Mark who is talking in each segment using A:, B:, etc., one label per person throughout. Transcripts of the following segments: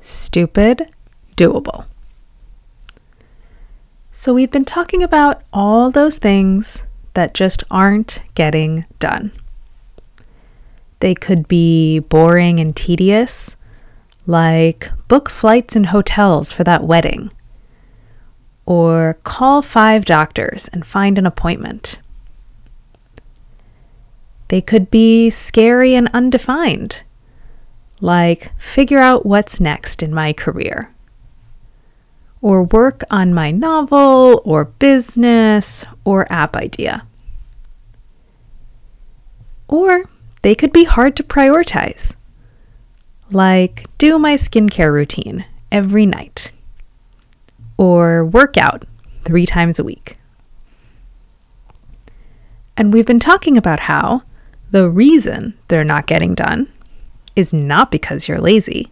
A: stupid doable. So, we've been talking about all those things that just aren't getting done. They could be boring and tedious, like book flights and hotels for that wedding, or call five doctors and find an appointment. They could be scary and undefined, like figure out what's next in my career, or work on my novel or business or app idea. Or they could be hard to prioritize, like do my skincare routine every night or work out three times a week. And we've been talking about how the reason they're not getting done is not because you're lazy,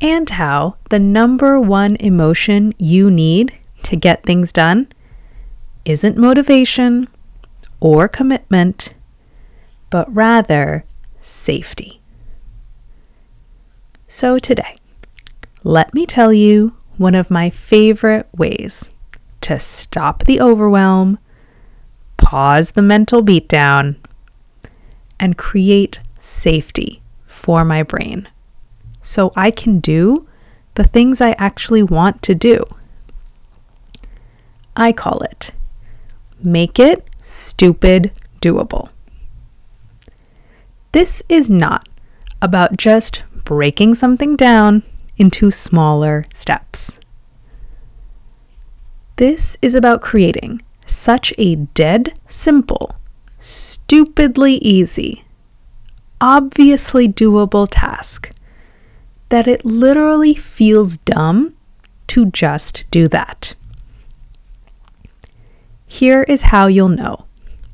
A: and how the number one emotion you need to get things done isn't motivation or commitment, but rather safety. So, today, let me tell you one of my favorite ways to stop the overwhelm, pause the mental beatdown, and create safety for my brain so I can do the things I actually want to do. I call it make it stupid doable. This is not about just breaking something down into smaller steps. This is about creating such a dead simple, stupidly easy, obviously doable task that it literally feels dumb to just do that. Here is how you'll know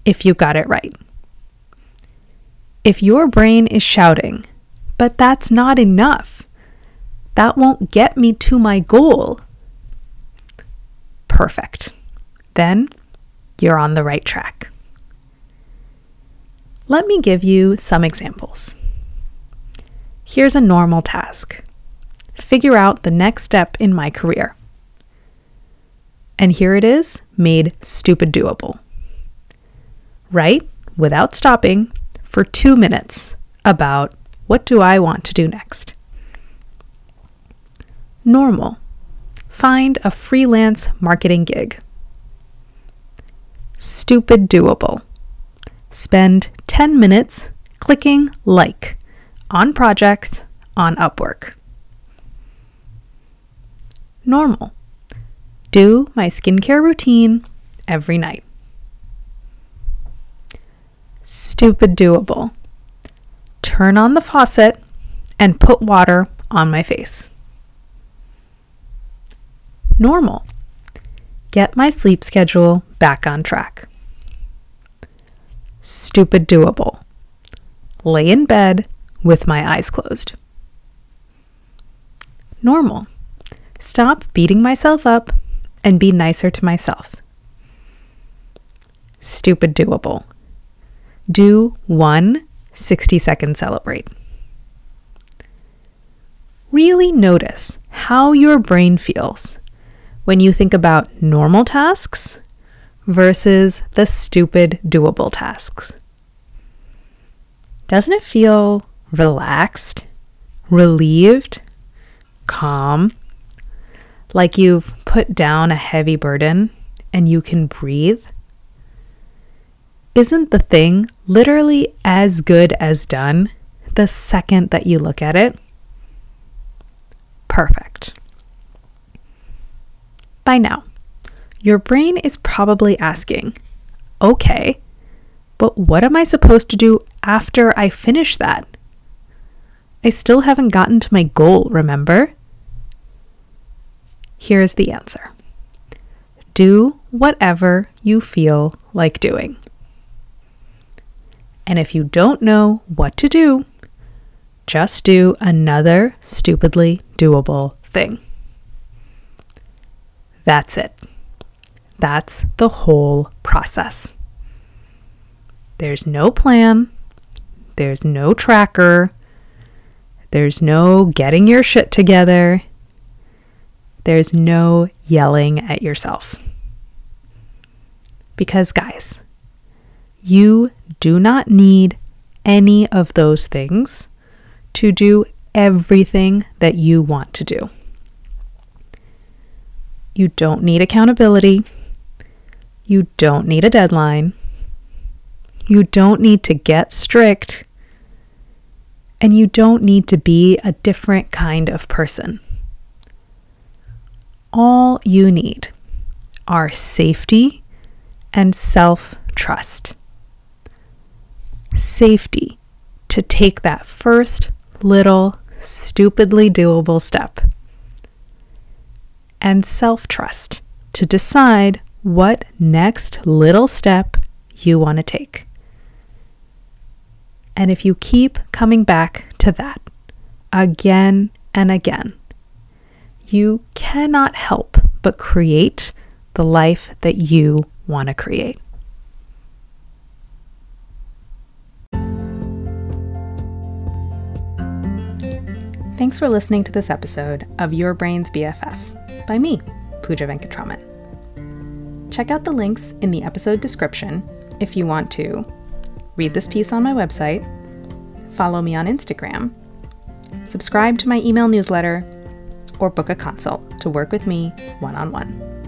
A: if you got it right. If your brain is shouting, but that's not enough, that won't get me to my goal. Perfect. Then you're on the right track. Let me give you some examples. Here's a normal task figure out the next step in my career. And here it is, made stupid doable. Write without stopping for two minutes about what do I want to do next. Normal. Find a freelance marketing gig. Stupid doable. Spend 10 minutes clicking like on projects on Upwork. Normal. Do my skincare routine every night. Stupid doable. Turn on the faucet and put water on my face. Normal. Get my sleep schedule back on track. Stupid doable. Lay in bed with my eyes closed. Normal. Stop beating myself up and be nicer to myself. Stupid doable. Do one 60 second celebrate. Really notice how your brain feels when you think about normal tasks versus the stupid doable tasks. Doesn't it feel relaxed, relieved, calm, like you've put down a heavy burden and you can breathe? Isn't the thing literally as good as done the second that you look at it? Perfect. By now, your brain is probably asking, okay, but what am I supposed to do after I finish that? I still haven't gotten to my goal, remember? Here is the answer do whatever you feel like doing. And if you don't know what to do, just do another stupidly doable thing. That's it. That's the whole process. There's no plan, there's no tracker, there's no getting your shit together, there's no yelling at yourself. Because, guys, you do not need any of those things to do everything that you want to do. You don't need accountability. You don't need a deadline. You don't need to get strict. And you don't need to be a different kind of person. All you need are safety and self trust. Safety to take that first little stupidly doable step. And self trust to decide what next little step you want to take. And if you keep coming back to that again and again, you cannot help but create the life that you want to create. Thanks for listening to this episode of Your Brain's BFF by me, Pooja Venkatraman. Check out the links in the episode description if you want to. Read this piece on my website, follow me on Instagram, subscribe to my email newsletter, or book a consult to work with me one on one.